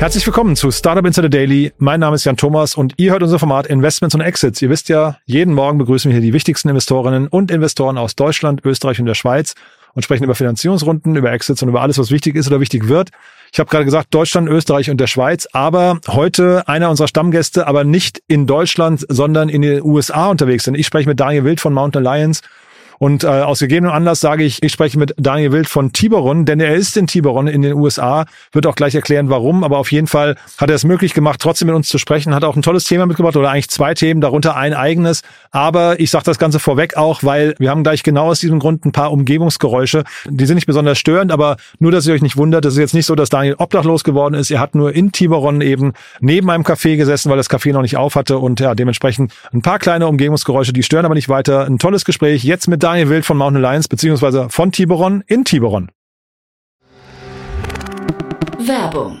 Herzlich willkommen zu Startup Insider Daily. Mein Name ist Jan Thomas und ihr hört unser Format Investments und Exits. Ihr wisst ja, jeden Morgen begrüßen wir hier die wichtigsten Investorinnen und Investoren aus Deutschland, Österreich und der Schweiz und sprechen über Finanzierungsrunden, über Exits und über alles, was wichtig ist oder wichtig wird. Ich habe gerade gesagt, Deutschland, Österreich und der Schweiz, aber heute einer unserer Stammgäste, aber nicht in Deutschland, sondern in den USA unterwegs sind. Ich spreche mit Daniel Wild von Mountain Alliance und äh, aus gegebenem Anlass sage ich, ich spreche mit Daniel Wild von Tiburon, denn er ist in Tiburon in den USA, wird auch gleich erklären, warum, aber auf jeden Fall hat er es möglich gemacht, trotzdem mit uns zu sprechen, hat auch ein tolles Thema mitgebracht oder eigentlich zwei Themen, darunter ein eigenes, aber ich sage das Ganze vorweg auch, weil wir haben gleich genau aus diesem Grund ein paar Umgebungsgeräusche, die sind nicht besonders störend, aber nur, dass ihr euch nicht wundert, es ist jetzt nicht so, dass Daniel obdachlos geworden ist, er hat nur in Tiburon eben neben einem Café gesessen, weil das Café noch nicht auf hatte und ja, dementsprechend ein paar kleine Umgebungsgeräusche, die stören aber nicht weiter. Ein tolles Gespräch jetzt mit Daniel Wild von Mountain Alliance beziehungsweise von Tiburon in Tiburon. Werbung.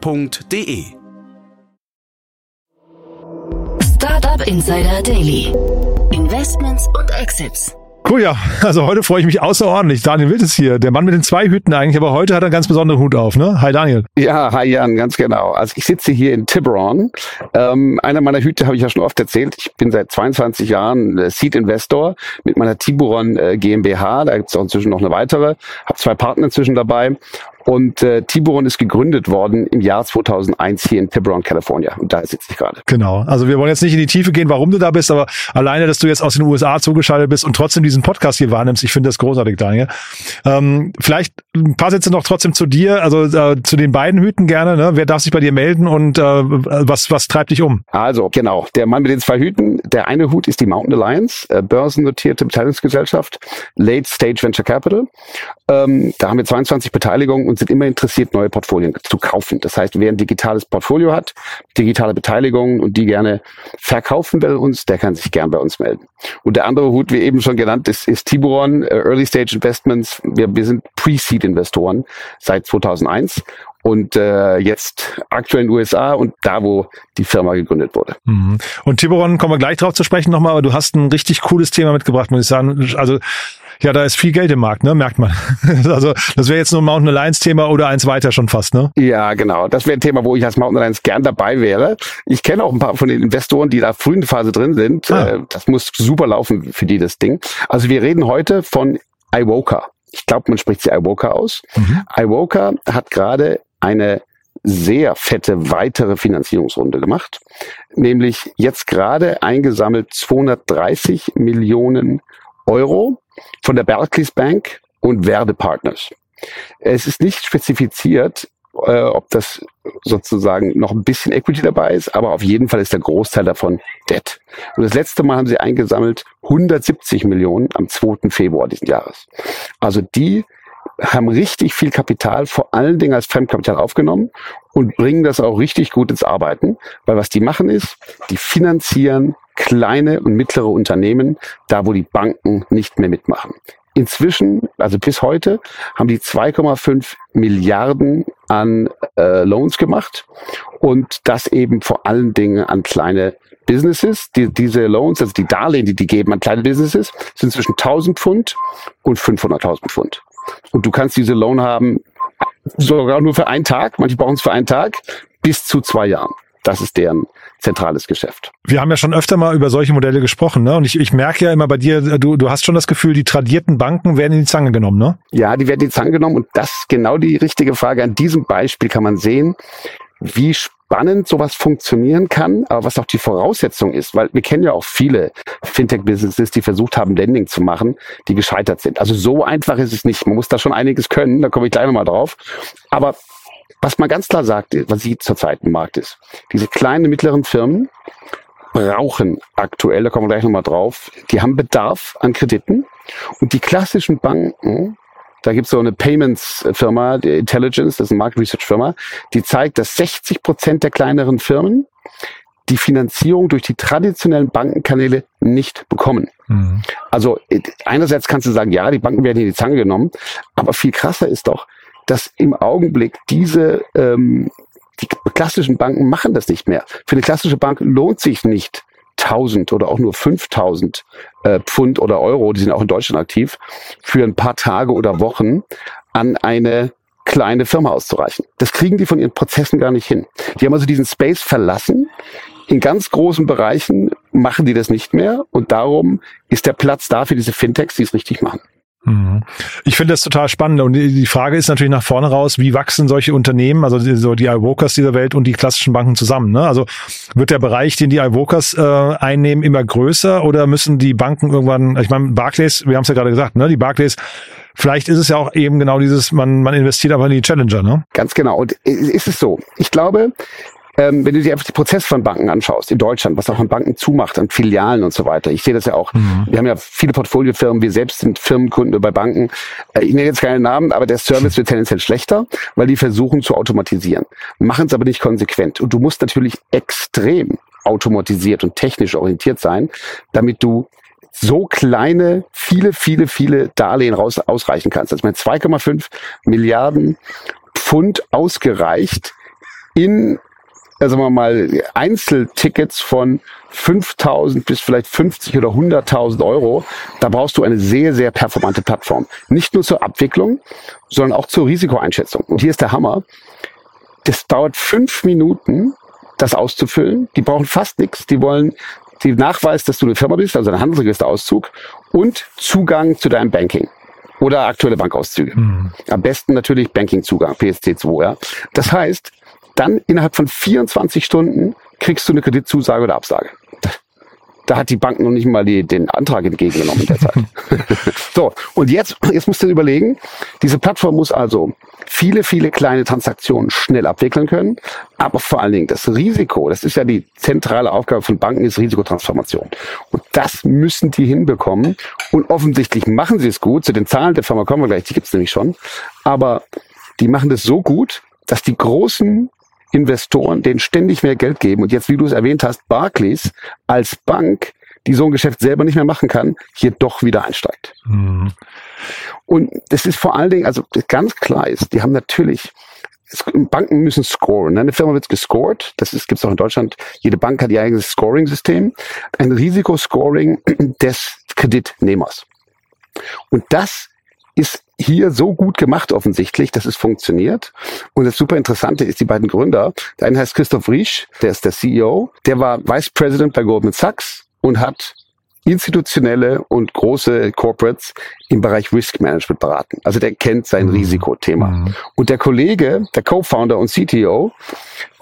www.startup-insider.de. Startup Insider Daily. Investments und Exits. Cool, ja. Also heute freue ich mich außerordentlich. Daniel Wild ist hier, der Mann mit den zwei Hüten eigentlich, aber heute hat er einen ganz besonderen Hut auf, ne? Hi Daniel. Ja, hi Jan, ganz genau. Also ich sitze hier in Tiburon. Ähm, einer meiner Hüte habe ich ja schon oft erzählt. Ich bin seit 22 Jahren äh, Seed Investor mit meiner Tiburon äh, GmbH. Da gibt es auch inzwischen noch eine weitere. Habe zwei Partner inzwischen dabei. Und äh, Tiburon ist gegründet worden im Jahr 2001 hier in Tiburon, California. Und da sitze ich gerade. Genau. Also wir wollen jetzt nicht in die Tiefe gehen, warum du da bist, aber alleine, dass du jetzt aus den USA zugeschaltet bist und trotzdem diesen Podcast hier wahrnimmst, ich finde das großartig, Daniel. Ähm, vielleicht ein paar Sätze noch trotzdem zu dir, also äh, zu den beiden Hüten gerne. Ne? Wer darf sich bei dir melden und äh, was, was treibt dich um? Also genau, der Mann mit den zwei Hüten. Der eine Hut ist die Mountain Alliance, äh, börsennotierte Beteiligungsgesellschaft, Late Stage Venture Capital. Ähm, da haben wir 22 Beteiligungen und sind immer interessiert, neue Portfolien zu kaufen. Das heißt, wer ein digitales Portfolio hat, digitale Beteiligungen und die gerne verkaufen will uns, der kann sich gern bei uns melden. Und der andere Hut, wie eben schon genannt, ist, ist Tiburon, äh, Early Stage Investments. Wir, wir sind Pre-Seed-Investoren seit 2001 und äh, jetzt aktuell in den USA und da, wo die Firma gegründet wurde. Mhm. Und Tiburon kommen wir gleich drauf zu sprechen nochmal, aber du hast ein richtig cooles Thema mitgebracht, muss ich sagen. Also ja, da ist viel Geld im Markt, ne? Merkt man. also das wäre jetzt nur ein Mountain Alliance-Thema oder eins weiter schon fast, ne? Ja, genau. Das wäre ein Thema, wo ich als Mountain Alliance gern dabei wäre. Ich kenne auch ein paar von den Investoren, die da früh in der Phase drin sind. Ah. Das muss super laufen für die, das Ding. Also wir reden heute von iWoka. Ich glaube, man spricht sie iWoka aus. Mhm. iWoka hat gerade eine sehr fette weitere Finanzierungsrunde gemacht, nämlich jetzt gerade eingesammelt 230 Millionen Euro von der Barclays Bank und Verde Partners. Es ist nicht spezifiziert, äh, ob das sozusagen noch ein bisschen Equity dabei ist, aber auf jeden Fall ist der Großteil davon Debt. Und das letzte Mal haben sie eingesammelt 170 Millionen am 2. Februar diesen Jahres. Also die haben richtig viel Kapital, vor allen Dingen als Fremdkapital aufgenommen und bringen das auch richtig gut ins Arbeiten, weil was die machen ist, die finanzieren kleine und mittlere Unternehmen, da wo die Banken nicht mehr mitmachen. Inzwischen, also bis heute, haben die 2,5 Milliarden an äh, Loans gemacht und das eben vor allen Dingen an kleine Businesses. Die, diese Loans, also die Darlehen, die die geben an kleine Businesses, sind zwischen 1000 Pfund und 500.000 Pfund. Und du kannst diese Loan haben sogar nur für einen Tag, manche brauchen es für einen Tag, bis zu zwei Jahren. Das ist deren zentrales Geschäft. Wir haben ja schon öfter mal über solche Modelle gesprochen, ne? Und ich, ich merke ja immer bei dir, du, du hast schon das Gefühl, die tradierten Banken werden in die Zange genommen, ne? Ja, die werden in die Zange genommen und das ist genau die richtige Frage. An diesem Beispiel kann man sehen, wie spannend sowas funktionieren kann, aber was auch die Voraussetzung ist, weil wir kennen ja auch viele Fintech-Businesses, die versucht haben, Lending zu machen, die gescheitert sind. Also so einfach ist es nicht. Man muss da schon einiges können, da komme ich gleich nochmal drauf. Aber was man ganz klar sagt, was sie zurzeit im Markt ist, diese kleinen, mittleren Firmen brauchen aktuell, da kommen wir gleich nochmal drauf, die haben Bedarf an Krediten und die klassischen Banken, da gibt es so eine Payments-Firma, die Intelligence, das ist eine Market Research-Firma, die zeigt, dass 60 Prozent der kleineren Firmen die Finanzierung durch die traditionellen Bankenkanäle nicht bekommen. Mhm. Also einerseits kannst du sagen, ja, die Banken werden in die Zange genommen, aber viel krasser ist doch, dass im Augenblick diese ähm, die klassischen Banken machen das nicht mehr. Für eine klassische Bank lohnt sich nicht 1000 oder auch nur 5000 äh, Pfund oder Euro, die sind auch in Deutschland aktiv, für ein paar Tage oder Wochen an eine kleine Firma auszureichen. Das kriegen die von ihren Prozessen gar nicht hin. Die haben also diesen Space verlassen. In ganz großen Bereichen machen die das nicht mehr und darum ist der Platz da für diese Fintechs, die es richtig machen. Mhm. Ich finde das total spannend und die Frage ist natürlich nach vorne raus, wie wachsen solche Unternehmen, also so die iWokers dieser Welt und die klassischen Banken zusammen? Ne? Also wird der Bereich, den die iWokers äh, einnehmen, immer größer oder müssen die Banken irgendwann, ich meine, Barclays, wir haben es ja gerade gesagt, ne? die Barclays Vielleicht ist es ja auch eben genau dieses, man, man investiert aber in die Challenger, ne? Ganz genau. Und ist es so. Ich glaube, ähm, wenn du dir einfach die Prozesse von Banken anschaust, in Deutschland, was auch an Banken zumacht, an Filialen und so weiter. Ich sehe das ja auch. Mhm. Wir haben ja viele Portfoliofirmen, wir selbst sind Firmenkunden bei Banken. Äh, ich nenne jetzt keine Namen, aber der Service wird tendenziell schlechter, weil die versuchen zu automatisieren, machen es aber nicht konsequent. Und du musst natürlich extrem automatisiert und technisch orientiert sein, damit du so kleine, viele, viele, viele Darlehen raus, ausreichen kannst. Also mit 2,5 Milliarden Pfund ausgereicht in sagen wir mal, Einzeltickets von 5000 bis vielleicht 50 oder 100.000 Euro, da brauchst du eine sehr, sehr performante Plattform. Nicht nur zur Abwicklung, sondern auch zur Risikoeinschätzung. Und hier ist der Hammer. Das dauert fünf Minuten, das auszufüllen. Die brauchen fast nichts. Die wollen die Nachweis, dass du eine Firma bist, also ein Handelsregisterauszug und Zugang zu deinem Banking oder aktuelle Bankauszüge. Mhm. Am besten natürlich Bankingzugang, PSC2. Ja. Das heißt, dann innerhalb von 24 Stunden kriegst du eine Kreditzusage oder Absage. Da hat die Bank noch nicht mal die, den Antrag entgegengenommen in der Zeit. so, und jetzt, jetzt musst du überlegen, diese Plattform muss also viele, viele kleine Transaktionen schnell abwickeln können, aber vor allen Dingen das Risiko, das ist ja die zentrale Aufgabe von Banken, ist Risikotransformation. Und das müssen die hinbekommen. Und offensichtlich machen sie es gut. Zu den Zahlen der Firma kommen wir gleich, die gibt's nämlich schon. Aber die machen das so gut, dass die großen Investoren, denen ständig mehr Geld geben und jetzt, wie du es erwähnt hast, Barclays als Bank, die so ein Geschäft selber nicht mehr machen kann, hier doch wieder einsteigt. Mhm. Und das ist vor allen Dingen, also ganz klar ist, die haben natürlich Banken müssen scoren. Eine Firma wird gescored. Das gibt es auch in Deutschland. Jede Bank hat ihr eigenes Scoring-System. Ein Risikoscoring des Kreditnehmers. Und das ist hier so gut gemacht offensichtlich, dass es funktioniert. Und das super Interessante ist, die beiden Gründer, der eine heißt Christoph Riesch, der ist der CEO, der war Vice President bei Goldman Sachs und hat institutionelle und große Corporates im Bereich Risk Management beraten. Also der kennt sein mhm. Risikothema. Mhm. Und der Kollege, der Co-Founder und CTO,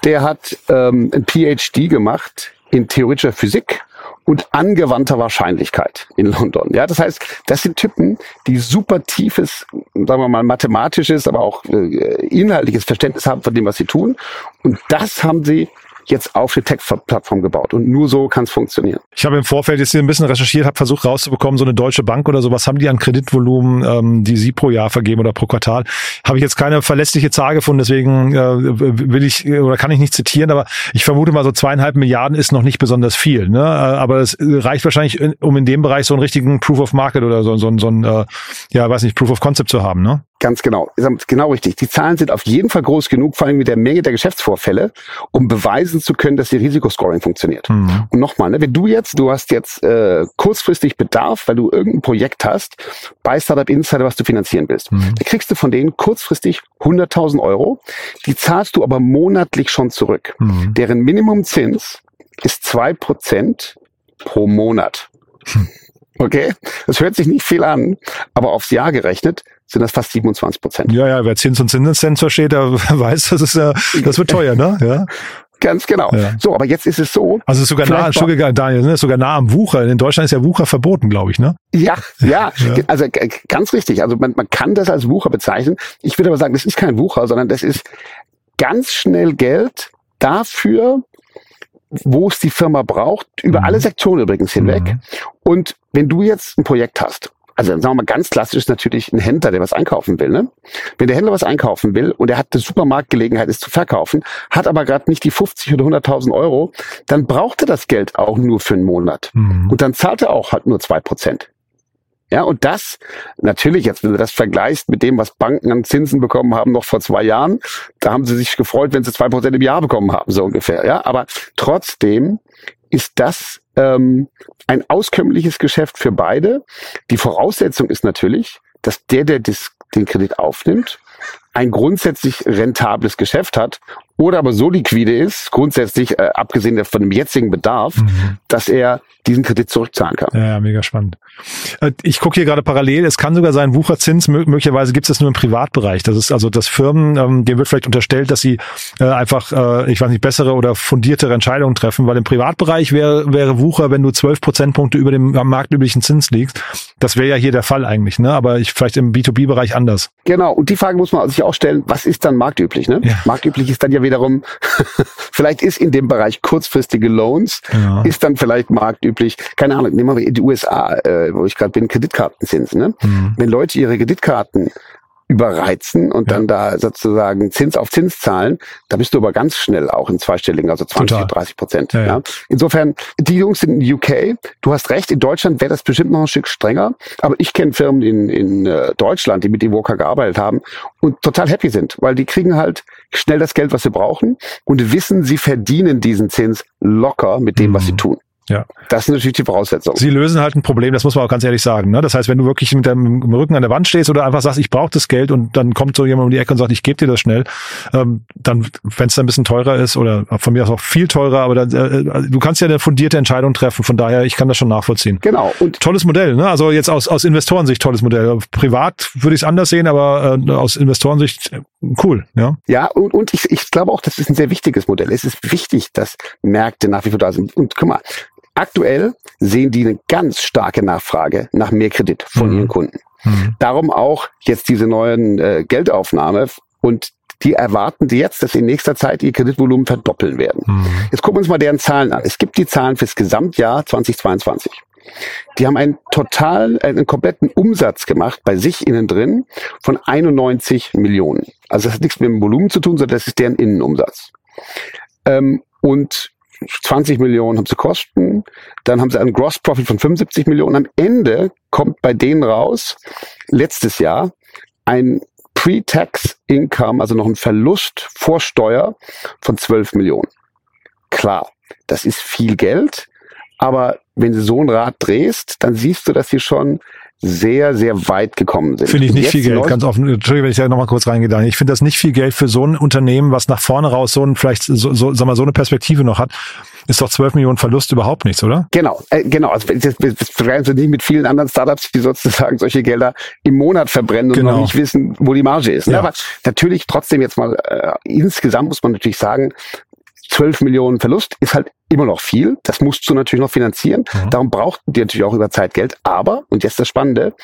der hat ähm, ein PhD gemacht in theoretischer Physik und angewandter Wahrscheinlichkeit in London. Ja, das heißt, das sind Typen, die super tiefes, sagen wir mal, mathematisches, aber auch äh, inhaltliches Verständnis haben von dem, was sie tun. Und das haben sie jetzt auf eine Tech-Plattform gebaut. Und nur so kann es funktionieren. Ich habe im Vorfeld jetzt hier ein bisschen recherchiert, habe versucht rauszubekommen, so eine deutsche Bank oder so, was haben die an Kreditvolumen, ähm, die sie pro Jahr vergeben oder pro Quartal. Habe ich jetzt keine verlässliche Zahl gefunden, deswegen äh, will ich oder kann ich nicht zitieren, aber ich vermute mal so zweieinhalb Milliarden ist noch nicht besonders viel. Ne? Äh, aber es reicht wahrscheinlich, um in dem Bereich so einen richtigen Proof of Market oder so, so, so ein, äh, ja, weiß nicht, Proof of Concept zu haben. Ne? Ganz genau. Genau richtig. Die Zahlen sind auf jeden Fall groß genug, vor allem mit der Menge der Geschäftsvorfälle, um beweisen zu können, dass ihr Risikoscoring funktioniert. Mhm. Und nochmal, ne, wenn du jetzt, du hast jetzt äh, kurzfristig Bedarf, weil du irgendein Projekt hast, bei Startup Insider, was du finanzieren willst, mhm. dann kriegst du von denen kurzfristig 100.000 Euro. Die zahlst du aber monatlich schon zurück. Mhm. Deren Minimumzins ist zwei Prozent pro Monat. Hm. Okay, das hört sich nicht viel an, aber aufs Jahr gerechnet sind das fast 27 Prozent. Ja, ja, wer Zins und Zinseszins versteht, der weiß, das ist ja, das wird teuer, ne? Ja. Ganz genau. Ja. So, aber jetzt ist es so. Also sogar nah, Entschuldige, Daniel, ne, sogar nah am Wucher. In Deutschland ist ja Wucher verboten, glaube ich, ne? Ja, ja, ja, also ganz richtig. Also man, man kann das als Wucher bezeichnen. Ich würde aber sagen, das ist kein Wucher, sondern das ist ganz schnell Geld dafür, wo es die Firma braucht, über mhm. alle Sektoren übrigens hinweg. Mhm. Und wenn du jetzt ein Projekt hast also sagen wir mal ganz klassisch ist natürlich ein Händler, der was einkaufen will. Ne? Wenn der Händler was einkaufen will und er hat eine Supermarktgelegenheit, es zu verkaufen, hat aber gerade nicht die 50 oder 100.000 Euro, dann braucht er das Geld auch nur für einen Monat. Mhm. Und dann zahlt er auch halt nur zwei Prozent. Ja, und das, natürlich, jetzt, wenn du das vergleichst mit dem, was Banken an Zinsen bekommen haben noch vor zwei Jahren, da haben sie sich gefreut, wenn sie zwei Prozent im Jahr bekommen haben, so ungefähr. Ja, aber trotzdem ist das ähm, ein auskömmliches Geschäft für beide. Die Voraussetzung ist natürlich, dass der, der das, den Kredit aufnimmt, ein grundsätzlich rentables Geschäft hat oder aber so liquide ist, grundsätzlich äh, abgesehen von dem jetzigen Bedarf, mhm. dass er diesen Kredit zurückzahlen kann. Ja, mega spannend. Äh, ich gucke hier gerade parallel, es kann sogar sein, Wucherzins, möglicherweise gibt es das nur im Privatbereich. Das ist also, dass Firmen, ähm, denen wird vielleicht unterstellt, dass sie äh, einfach, äh, ich weiß nicht, bessere oder fundiertere Entscheidungen treffen, weil im Privatbereich wäre, wäre Wucher, wenn du zwölf Prozentpunkte über dem marktüblichen Zins liegst. Das wäre ja hier der Fall eigentlich, ne? aber ich, vielleicht im B2B-Bereich anders. Genau, und die Frage muss man sich auch stellen, was ist dann marktüblich? Ne? Ja. Marktüblich ist dann ja wiederum, vielleicht ist in dem Bereich kurzfristige Loans, ja. ist dann vielleicht marktüblich, keine Ahnung, nehmen wir die USA, äh, wo ich gerade bin, Kreditkartenzinsen. Ne? Mhm. Wenn Leute ihre Kreditkarten überreizen und ja. dann da sozusagen Zins auf Zins zahlen, da bist du aber ganz schnell auch in zweistelligen, also 20, Total. 30 Prozent. Ja, ja. Insofern, die Jungs sind in UK. Du hast recht, in Deutschland wäre das bestimmt noch ein Stück strenger, aber ich kenne Firmen in, in äh, Deutschland, die mit Evoca gearbeitet haben und total happy sind, weil die kriegen halt schnell das Geld, was sie brauchen und wissen, sie verdienen diesen Zins locker mit dem, mhm. was sie mhm. tun. Ja. Das ist natürlich die Voraussetzung. Sie lösen halt ein Problem, das muss man auch ganz ehrlich sagen. Ne? Das heißt, wenn du wirklich mit deinem Rücken an der Wand stehst oder einfach sagst, ich brauche das Geld und dann kommt so jemand um die Ecke und sagt, ich gebe dir das schnell, ähm, dann, wenn es dann ein bisschen teurer ist oder von mir aus auch viel teurer, aber dann, äh, du kannst ja eine fundierte Entscheidung treffen. Von daher, ich kann das schon nachvollziehen. Genau. Und tolles Modell. Ne? Also jetzt aus, aus Investorensicht tolles Modell. Privat würde ich es anders sehen, aber äh, aus Investorensicht äh, cool. Ja, ja und, und ich, ich glaube auch, das ist ein sehr wichtiges Modell. Es ist wichtig, dass Märkte nach wie vor da sind. Und guck mal, Aktuell sehen die eine ganz starke Nachfrage nach mehr Kredit von mhm. ihren Kunden. Mhm. Darum auch jetzt diese neuen äh, Geldaufnahme und die erwarten jetzt, dass in nächster Zeit ihr Kreditvolumen verdoppeln werden. Mhm. Jetzt gucken wir uns mal deren Zahlen an. Es gibt die Zahlen fürs Gesamtjahr 2022. Die haben einen total, einen kompletten Umsatz gemacht bei sich innen drin von 91 Millionen. Also das hat nichts mit dem Volumen zu tun, sondern das ist deren Innenumsatz. Ähm, und 20 Millionen haben sie Kosten, dann haben sie einen Gross Profit von 75 Millionen. Am Ende kommt bei denen raus, letztes Jahr, ein Pre-Tax Income, also noch ein Verlust vor Steuer von 12 Millionen. Klar, das ist viel Geld, aber wenn du so ein Rad drehst, dann siehst du, dass sie schon sehr, sehr weit gekommen sind. Finde ich nicht viel Geld, ganz offen. Entschuldigung, wenn ich da nochmal kurz reingehe. Ich finde das nicht viel Geld für so ein Unternehmen, was nach vorne raus so ein, vielleicht so, so, sag mal, so eine Perspektive noch hat. Ist doch 12 Millionen Verlust überhaupt nichts, oder? Genau, äh, genau. Also das, das vergleichen Sie nicht mit vielen anderen Startups, die sozusagen solche Gelder im Monat verbrennen und genau. noch nicht wissen, wo die Marge ist. Ne? Ja. Aber natürlich trotzdem jetzt mal äh, insgesamt muss man natürlich sagen, 12 Millionen Verlust ist halt immer noch viel. Das musst du natürlich noch finanzieren. Mhm. Darum braucht die natürlich auch über Zeit Geld. Aber, und jetzt das Spannende,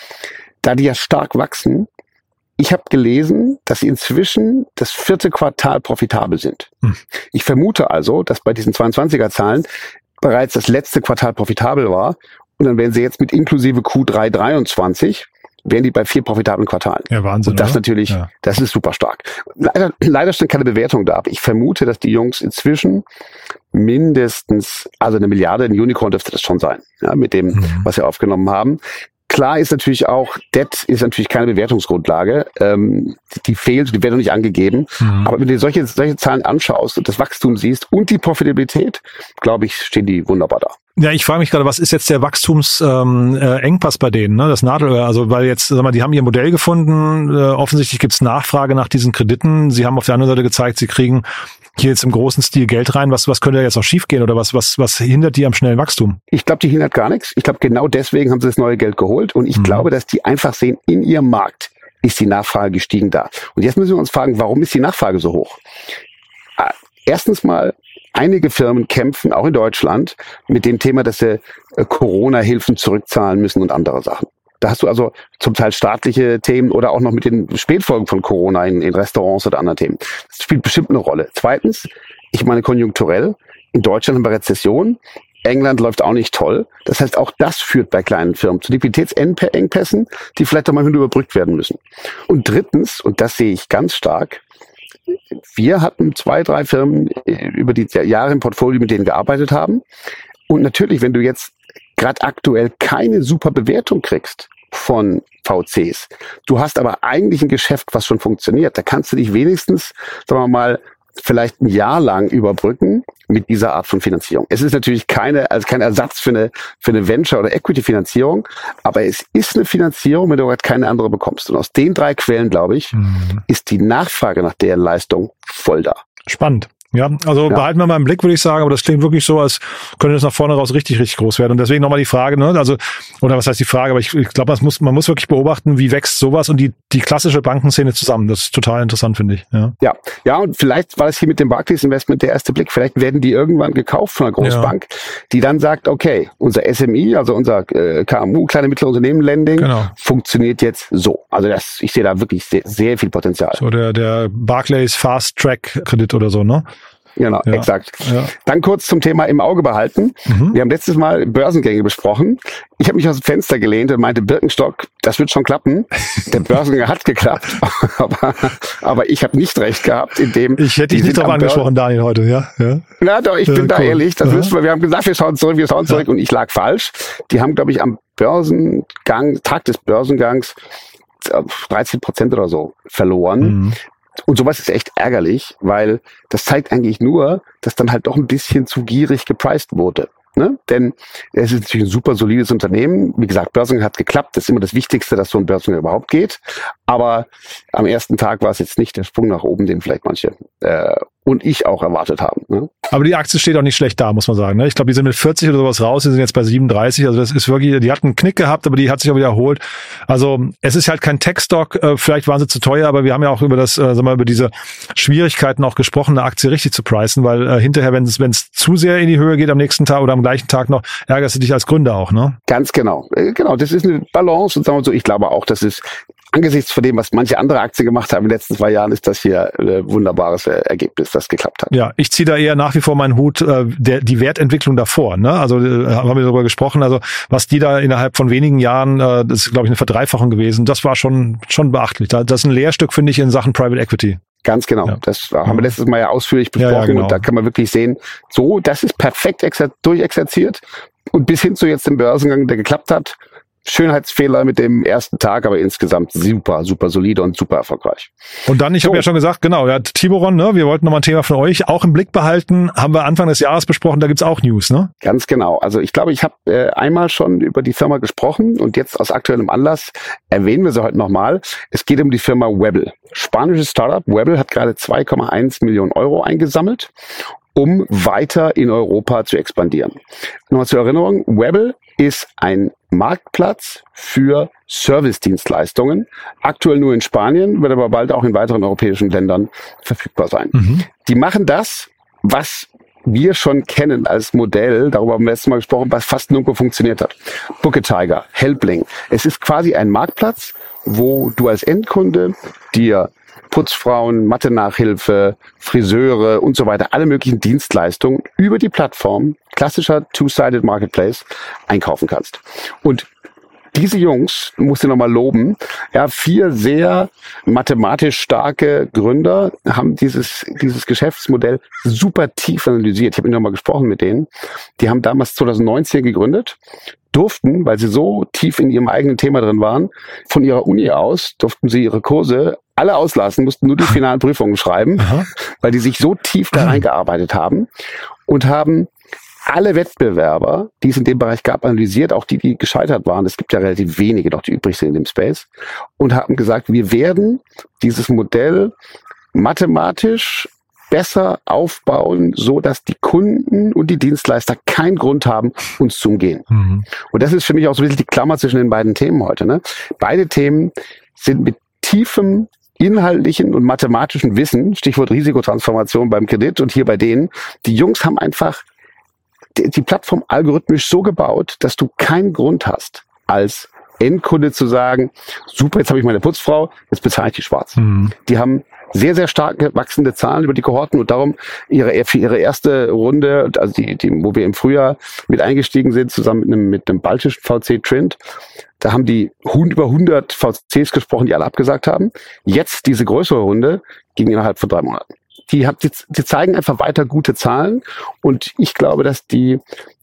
da die ja stark wachsen, ich habe gelesen, dass sie inzwischen das vierte Quartal profitabel sind. Mhm. Ich vermute also, dass bei diesen 22er Zahlen bereits das letzte Quartal profitabel war. Und dann werden sie jetzt mit inklusive Q3 23 wären die bei vier profitablen Quartalen. Ja, Wahnsinn. Und das oder? natürlich, ja. das ist super stark. Leider, leider stand keine Bewertung da, aber ich vermute, dass die Jungs inzwischen mindestens, also eine Milliarde, ein Unicorn dürfte das schon sein, ja, mit dem, mhm. was sie aufgenommen haben. Klar ist natürlich auch, Debt ist natürlich keine Bewertungsgrundlage. Ähm, die fehlt, die wird noch nicht angegeben. Mhm. Aber wenn du solche, solche Zahlen anschaust und das Wachstum siehst und die Profitabilität, glaube ich, stehen die wunderbar da. Ja, ich frage mich gerade, was ist jetzt der Wachstumsengpass ähm, äh, bei denen, ne? Das Nadelöhr. Also weil jetzt, sag mal, die haben ihr Modell gefunden, äh, offensichtlich gibt's Nachfrage nach diesen Krediten. Sie haben auf der anderen Seite gezeigt, sie kriegen hier jetzt im großen Stil Geld rein. Was, was könnte jetzt noch schiefgehen oder was, was, was hindert die am schnellen Wachstum? Ich glaube, die hindert gar nichts. Ich glaube, genau deswegen haben sie das neue Geld geholt. Und ich mhm. glaube, dass die einfach sehen, in ihrem Markt ist die Nachfrage gestiegen da. Und jetzt müssen wir uns fragen, warum ist die Nachfrage so hoch? Ah, erstens mal einige Firmen kämpfen, auch in Deutschland, mit dem Thema, dass sie äh, Corona-Hilfen zurückzahlen müssen und andere Sachen. Da hast du also zum Teil staatliche Themen oder auch noch mit den Spätfolgen von Corona in, in Restaurants oder anderen Themen. Das spielt bestimmt eine Rolle. Zweitens, ich meine konjunkturell, in Deutschland haben wir Rezession, England läuft auch nicht toll. Das heißt, auch das führt bei kleinen Firmen zu Liquiditätsengpässen, die vielleicht auch mal überbrückt werden müssen. Und drittens, und das sehe ich ganz stark, wir hatten zwei, drei Firmen äh, über die Jahre im Portfolio, mit denen wir gearbeitet haben. Und natürlich, wenn du jetzt gerade aktuell keine super Bewertung kriegst von VCs, du hast aber eigentlich ein Geschäft, was schon funktioniert, da kannst du dich wenigstens, sagen wir mal, vielleicht ein Jahr lang überbrücken mit dieser Art von Finanzierung. Es ist natürlich keine, also kein Ersatz für eine, für eine Venture- oder Equity-Finanzierung, aber es ist eine Finanzierung, wenn du halt keine andere bekommst. Und aus den drei Quellen, glaube ich, mhm. ist die Nachfrage nach deren Leistung voll da. Spannend. Ja, also ja. behalten wir mal im Blick, würde ich sagen, aber das klingt wirklich so, als könnte das nach vorne raus richtig, richtig groß werden. Und deswegen nochmal die Frage, ne, also, oder was heißt die Frage, aber ich, ich glaube, man muss, man muss wirklich beobachten, wie wächst sowas und die, die klassische Bankenszene zusammen. Das ist total interessant, finde ich. Ja. ja, ja, und vielleicht war das hier mit dem Barclays Investment der erste Blick. Vielleicht werden die irgendwann gekauft von einer Großbank, ja. die dann sagt, okay, unser SMI, also unser äh, KMU, kleine mittlere Unternehmen Lending, genau. funktioniert jetzt so. Also das, ich sehe da wirklich sehr, sehr viel Potenzial. So der, der Barclays Fast Track Kredit oder so, ne? Genau, ja, exakt. Ja. Dann kurz zum Thema im Auge behalten. Mhm. Wir haben letztes Mal Börsengänge besprochen. Ich habe mich aus dem Fenster gelehnt und meinte, Birkenstock, das wird schon klappen. Der Börsengang hat geklappt, aber, aber ich habe nicht recht gehabt, in dem Ich hätte dich nicht darauf angesprochen, Daniel, heute, ja. ja. Na doch, ich ja, bin cool. da ehrlich. Das wissen wir. Wir haben gesagt, wir schauen zurück, wir schauen zurück und ich lag falsch. Die haben, glaube ich, am Börsengang, Tag des Börsengangs 13 Prozent oder so verloren. Mhm. Und sowas ist echt ärgerlich, weil das zeigt eigentlich nur, dass dann halt doch ein bisschen zu gierig gepriced wurde. Ne? Denn es ist natürlich ein super solides Unternehmen. Wie gesagt, Börsengang hat geklappt. Das ist immer das Wichtigste, dass so ein Börsengang überhaupt geht. Aber am ersten Tag war es jetzt nicht der Sprung nach oben, den vielleicht manche äh, und ich auch erwartet haben. Ne? Aber die Aktie steht auch nicht schlecht da, muss man sagen. Ne? Ich glaube, die sind mit 40 oder sowas raus, die sind jetzt bei 37. Also das ist wirklich, die hatten einen Knick gehabt, aber die hat sich auch wiederholt. Also es ist halt kein Tech-Stock, äh, vielleicht waren sie zu teuer, aber wir haben ja auch über das, äh, sagen wir mal, über diese Schwierigkeiten auch gesprochen, eine Aktie richtig zu preisen, weil äh, hinterher, wenn es wenn es zu sehr in die Höhe geht am nächsten Tag oder am gleichen Tag noch, ärgerst du dich als Gründer auch, ne? Ganz genau. Äh, genau, das ist eine Balance und sagen wir so, ich glaube auch, dass es angesichts von dem, was manche andere Aktien gemacht haben in den letzten zwei Jahren, ist das hier ein äh, wunderbares äh, Ergebnis, das geklappt hat. Ja, ich ziehe da eher nach wie vor meinen Hut, äh, der, die Wertentwicklung davor. Ne? Also äh, haben wir darüber gesprochen, also was die da innerhalb von wenigen Jahren, äh, das ist glaube ich eine Verdreifachung gewesen, das war schon, schon beachtlich. Das ist ein Lehrstück, finde ich, in Sachen Private Equity. Ganz genau. Ja. Das haben wir letztes Mal ja ausführlich besprochen ja, ja, genau. und da kann man wirklich sehen, so, das ist perfekt durchexerziert und bis hin zu jetzt dem Börsengang, der geklappt hat, Schönheitsfehler mit dem ersten Tag, aber insgesamt super, super solide und super erfolgreich. Und dann, ich so. habe ja schon gesagt, genau, ja, Tiboron, ne, wir wollten nochmal ein Thema von euch auch im Blick behalten, haben wir Anfang des Jahres besprochen, da gibt's auch News, ne? Ganz genau. Also ich glaube, ich habe äh, einmal schon über die Firma gesprochen und jetzt aus aktuellem Anlass erwähnen wir sie heute nochmal. Es geht um die Firma Webble. Spanisches Startup. Webble hat gerade 2,1 Millionen Euro eingesammelt um weiter in Europa zu expandieren. Nochmal zur Erinnerung, Webble ist ein Marktplatz für Service-Dienstleistungen. Aktuell nur in Spanien, wird aber bald auch in weiteren europäischen Ländern verfügbar sein. Mhm. Die machen das, was wir schon kennen als Modell, darüber haben wir letztes Mal gesprochen, was fast nirgendwo funktioniert hat. Booker Tiger, Helpling. Es ist quasi ein Marktplatz, wo du als Endkunde dir Putzfrauen, Mathe-Nachhilfe, Friseure und so weiter, alle möglichen Dienstleistungen über die Plattform, klassischer Two-Sided Marketplace, einkaufen kannst. Und diese Jungs, muss ich nochmal loben, ja, vier sehr mathematisch starke Gründer haben dieses, dieses Geschäftsmodell super tief analysiert. Ich habe nochmal gesprochen mit denen. Die haben damals 2019 gegründet, durften, weil sie so tief in ihrem eigenen Thema drin waren, von ihrer Uni aus durften sie ihre Kurse alle auslassen, mussten nur die finalen Prüfungen schreiben, Aha. weil die sich so tief da reingearbeitet haben und haben alle Wettbewerber, die es in dem Bereich gab, analysiert, auch die, die gescheitert waren. Es gibt ja relativ wenige noch, die übrig sind in dem Space und haben gesagt, wir werden dieses Modell mathematisch besser aufbauen, so dass die Kunden und die Dienstleister keinen Grund haben, uns zu umgehen. Mhm. Und das ist für mich auch so ein bisschen die Klammer zwischen den beiden Themen heute. Ne? Beide Themen sind mit tiefem inhaltlichen und mathematischen Wissen, Stichwort Risikotransformation beim Kredit und hier bei denen, die Jungs haben einfach die, Plattform algorithmisch so gebaut, dass du keinen Grund hast, als Endkunde zu sagen, super, jetzt habe ich meine Putzfrau, jetzt bezahle ich die schwarz. Mhm. Die haben sehr, sehr stark wachsende Zahlen über die Kohorten und darum ihre, für ihre erste Runde, also die, die, wo wir im Frühjahr mit eingestiegen sind, zusammen mit einem, mit einem baltischen VC Trend, da haben die über 100 VCs gesprochen, die alle abgesagt haben. Jetzt diese größere Runde ging innerhalb von drei Monaten. Die, die, die zeigen einfach weiter gute Zahlen und ich glaube, dass die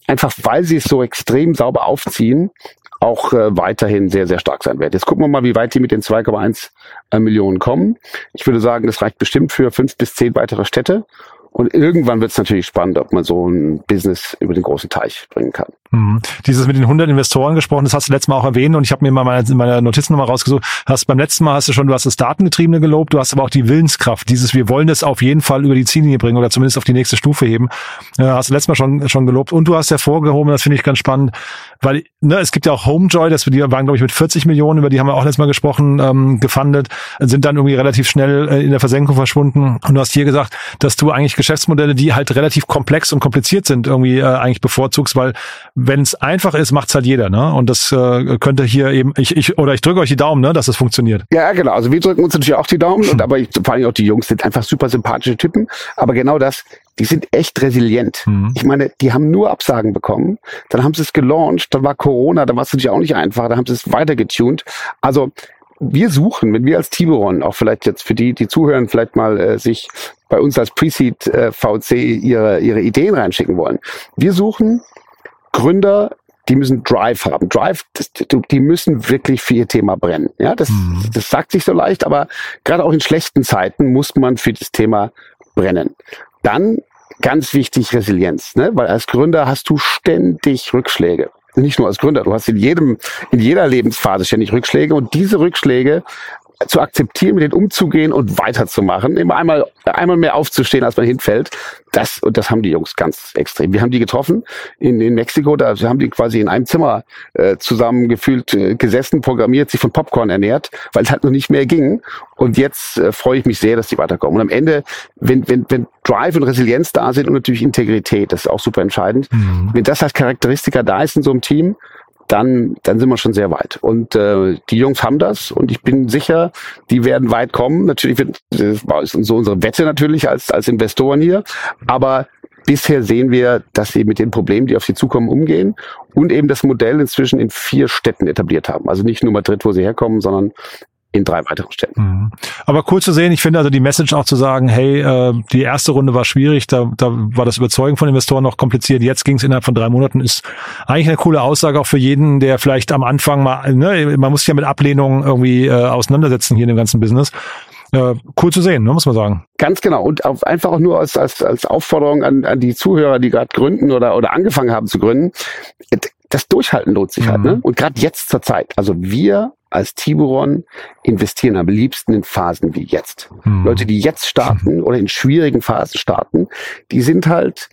einfach, weil sie es so extrem sauber aufziehen, auch äh, weiterhin sehr, sehr stark sein wird. Jetzt gucken wir mal, wie weit die mit den 2,1 äh, Millionen kommen. Ich würde sagen, das reicht bestimmt für fünf bis zehn weitere Städte. Und irgendwann wird es natürlich spannend, ob man so ein Business über den großen Teich bringen kann. Mhm. Dieses mit den 100 Investoren gesprochen, das hast du letztes Mal auch erwähnt und ich habe mir mal meine, meine Notizen nochmal rausgesucht. Hast beim letzten Mal hast du schon, du hast das Datengetriebene gelobt, du hast aber auch die Willenskraft. Dieses, wir wollen das auf jeden Fall über die Ziellinie bringen oder zumindest auf die nächste Stufe heben. Äh, hast du letztes Mal schon schon gelobt und du hast hervorgehoben, das finde ich ganz spannend, weil ne, es gibt ja auch Homejoy, das die waren glaube ich mit 40 Millionen, über die haben wir auch letztes Mal gesprochen, ähm, gefundet, sind dann irgendwie relativ schnell äh, in der Versenkung verschwunden. Und du hast hier gesagt, dass du eigentlich Geschäftsmodelle, die halt relativ komplex und kompliziert sind, irgendwie äh, eigentlich bevorzugst, weil wenn es einfach ist, macht's halt jeder, ne? Und das äh, könnte hier eben, ich, ich oder ich drücke euch die Daumen, ne, dass es das funktioniert. Ja, genau. Also wir drücken uns natürlich auch die Daumen, und aber ich, vor allem auch die Jungs sind einfach super sympathische Typen. Aber genau das, die sind echt resilient. Mhm. Ich meine, die haben nur Absagen bekommen, dann haben sie es gelauncht, dann war Corona, da war es natürlich auch nicht einfach, da haben sie es weitergetuned. Also wir suchen, wenn wir als Tiburon, auch vielleicht jetzt für die, die zuhören, vielleicht mal äh, sich bei uns als Pre-Seed äh, VC ihre, ihre Ideen reinschicken wollen. Wir suchen Gründer, die müssen Drive haben. Drive, das, die müssen wirklich für ihr Thema brennen. Ja, das, mhm. das sagt sich so leicht, aber gerade auch in schlechten Zeiten muss man für das Thema brennen. Dann ganz wichtig Resilienz, ne? weil als Gründer hast du ständig Rückschläge nicht nur als Gründer, du hast in jedem, in jeder Lebensphase ständig Rückschläge und diese Rückschläge zu akzeptieren, mit denen umzugehen und weiterzumachen, immer einmal, einmal mehr aufzustehen, als man hinfällt. Das, und das haben die Jungs ganz extrem. Wir haben die getroffen in, in Mexiko, da haben die quasi in einem Zimmer äh, zusammen gefühlt äh, gesessen, programmiert, sich von Popcorn ernährt, weil es halt noch nicht mehr ging. Und jetzt äh, freue ich mich sehr, dass die weiterkommen. Und am Ende, wenn, wenn, wenn Drive und Resilienz da sind und natürlich Integrität, das ist auch super entscheidend. Mhm. Wenn das als Charakteristika da ist in so einem Team, dann, dann sind wir schon sehr weit. Und äh, die Jungs haben das und ich bin sicher, die werden weit kommen. Natürlich wird das war so unsere Wette natürlich als, als Investoren hier. Aber bisher sehen wir, dass sie mit den Problemen, die auf sie zukommen, umgehen und eben das Modell inzwischen in vier Städten etabliert haben. Also nicht nur Madrid, wo sie herkommen, sondern in drei weiteren Städten. Mhm. Aber cool zu sehen, ich finde also die Message auch zu sagen, hey, äh, die erste Runde war schwierig, da, da war das Überzeugen von Investoren noch kompliziert, jetzt ging es innerhalb von drei Monaten, ist eigentlich eine coole Aussage auch für jeden, der vielleicht am Anfang mal, ne, man muss sich ja mit Ablehnung irgendwie äh, auseinandersetzen hier in dem ganzen Business. Äh, cool zu sehen, ne, muss man sagen. Ganz genau. Und auch einfach auch nur als, als, als Aufforderung an, an die Zuhörer, die gerade gründen oder, oder angefangen haben zu gründen. Das Durchhalten lohnt sich halt, mhm. halt. Ne? Und gerade jetzt zur Zeit. Also wir als Tiburon investieren am liebsten in Phasen wie jetzt. Mhm. Leute, die jetzt starten oder in schwierigen Phasen starten, die sind halt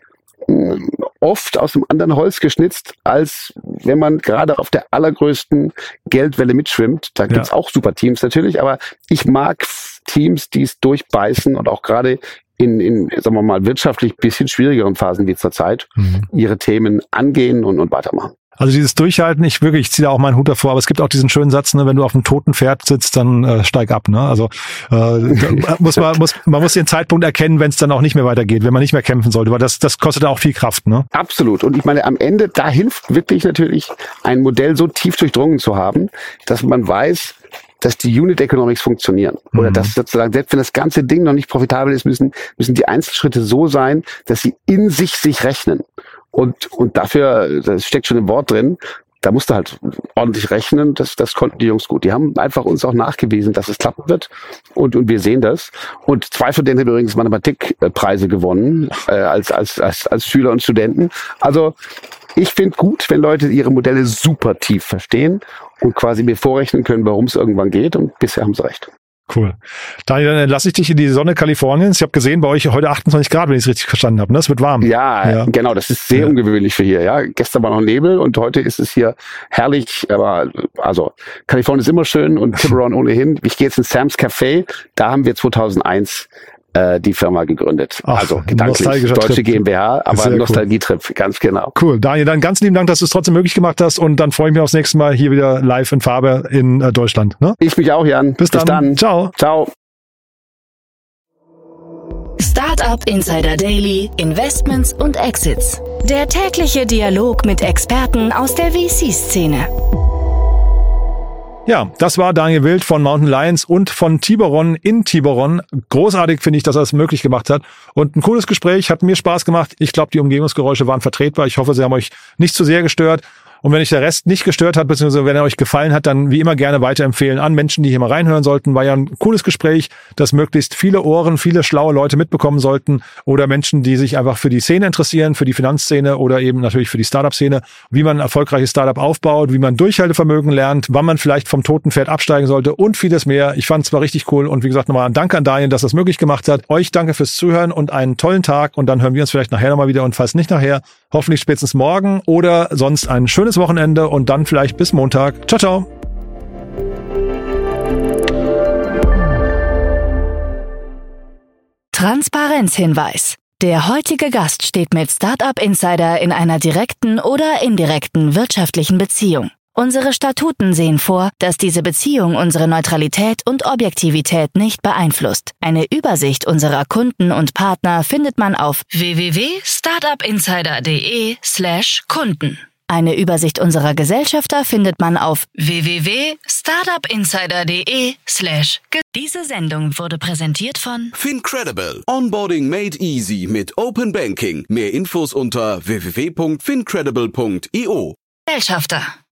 hm, oft aus einem anderen Holz geschnitzt, als wenn man gerade auf der allergrößten Geldwelle mitschwimmt. Da gibt's ja. auch super Teams natürlich, aber ich mag Teams, die es durchbeißen und auch gerade in, in, sagen wir mal, wirtschaftlich bisschen schwierigeren Phasen wie zurzeit mhm. ihre Themen angehen und, und weitermachen. Also dieses Durchhalten, ich wirklich, ich ziehe da auch meinen Hut davor, aber es gibt auch diesen schönen Satz, ne, wenn du auf einem toten Pferd sitzt, dann äh, steig ab. Ne? Also äh, muss man, muss, man muss den Zeitpunkt erkennen, wenn es dann auch nicht mehr weitergeht, wenn man nicht mehr kämpfen sollte, weil das, das kostet auch viel Kraft. Ne? Absolut. Und ich meine, am Ende, da hilft wirklich natürlich ein Modell so tief durchdrungen zu haben, dass man weiß, dass die Unit Economics funktionieren. Oder mhm. dass sozusagen, selbst wenn das ganze Ding noch nicht profitabel ist, müssen, müssen die Einzelschritte so sein, dass sie in sich sich rechnen. Und, und dafür, das steckt schon im Wort drin, da musste halt ordentlich rechnen. Das, das konnten die Jungs gut. Die haben einfach uns auch nachgewiesen, dass es klappen wird. Und, und wir sehen das. Und zwei von denen haben übrigens Mathematikpreise gewonnen, äh, als, als, als, als Schüler und Studenten. Also ich finde gut, wenn Leute ihre Modelle super tief verstehen und quasi mir vorrechnen können, warum es irgendwann geht. Und bisher haben sie recht. Cool. Daniel, dann lasse ich dich in die Sonne Kaliforniens. Ich habe gesehen, bei euch heute 28 Grad, wenn ich es richtig verstanden habe. Ne? Es wird warm. Ja, ja, genau. Das ist sehr ja. ungewöhnlich für hier. Ja, gestern war noch Nebel und heute ist es hier herrlich. Aber also Kalifornien ist immer schön und Tiburon ohnehin. Ich gehe jetzt in Sam's Café. Da haben wir 2001 äh, die Firma gegründet. Ach, also gedanklich deutsche Trip. GmbH, aber Nostalgietrip, cool. ganz genau. Cool, Daniel, dann ganz lieben Dank, dass du es trotzdem möglich gemacht hast und dann freue ich mich aufs nächste Mal hier wieder live in Farbe in äh, Deutschland. Ne? Ich mich auch, Jan. Bis, Bis dann. dann. Ciao. Ciao. Startup Insider Daily, Investments und Exits. Der tägliche Dialog mit Experten aus der VC-Szene. Ja, das war Daniel Wild von Mountain Lions und von Tiberon in Tiberon. Großartig finde ich, dass er es möglich gemacht hat. Und ein cooles Gespräch, hat mir Spaß gemacht. Ich glaube, die Umgebungsgeräusche waren vertretbar. Ich hoffe, sie haben euch nicht zu sehr gestört. Und wenn euch der Rest nicht gestört hat, beziehungsweise wenn er euch gefallen hat, dann wie immer gerne weiterempfehlen an Menschen, die hier mal reinhören sollten. War ja ein cooles Gespräch, das möglichst viele Ohren, viele schlaue Leute mitbekommen sollten oder Menschen, die sich einfach für die Szene interessieren, für die Finanzszene oder eben natürlich für die Startup-Szene, wie man ein erfolgreiches Startup aufbaut, wie man Durchhaltevermögen lernt, wann man vielleicht vom toten Pferd absteigen sollte und vieles mehr. Ich fand es war richtig cool und wie gesagt nochmal ein Dank an Daniel, dass das möglich gemacht hat. Euch danke fürs Zuhören und einen tollen Tag und dann hören wir uns vielleicht nachher nochmal wieder und falls nicht nachher, hoffentlich spätestens morgen oder sonst ein schönes Wochenende und dann vielleicht bis Montag. Ciao, ciao. Transparenzhinweis. Der heutige Gast steht mit Startup Insider in einer direkten oder indirekten wirtschaftlichen Beziehung. Unsere Statuten sehen vor, dass diese Beziehung unsere Neutralität und Objektivität nicht beeinflusst. Eine Übersicht unserer Kunden und Partner findet man auf www.startupinsider.de slash Kunden. Eine Übersicht unserer Gesellschafter findet man auf www.startupinsider.de Diese Sendung wurde präsentiert von Fincredible. Onboarding made easy mit Open Banking. Mehr Infos unter www.fincredible.io. Gesellschafter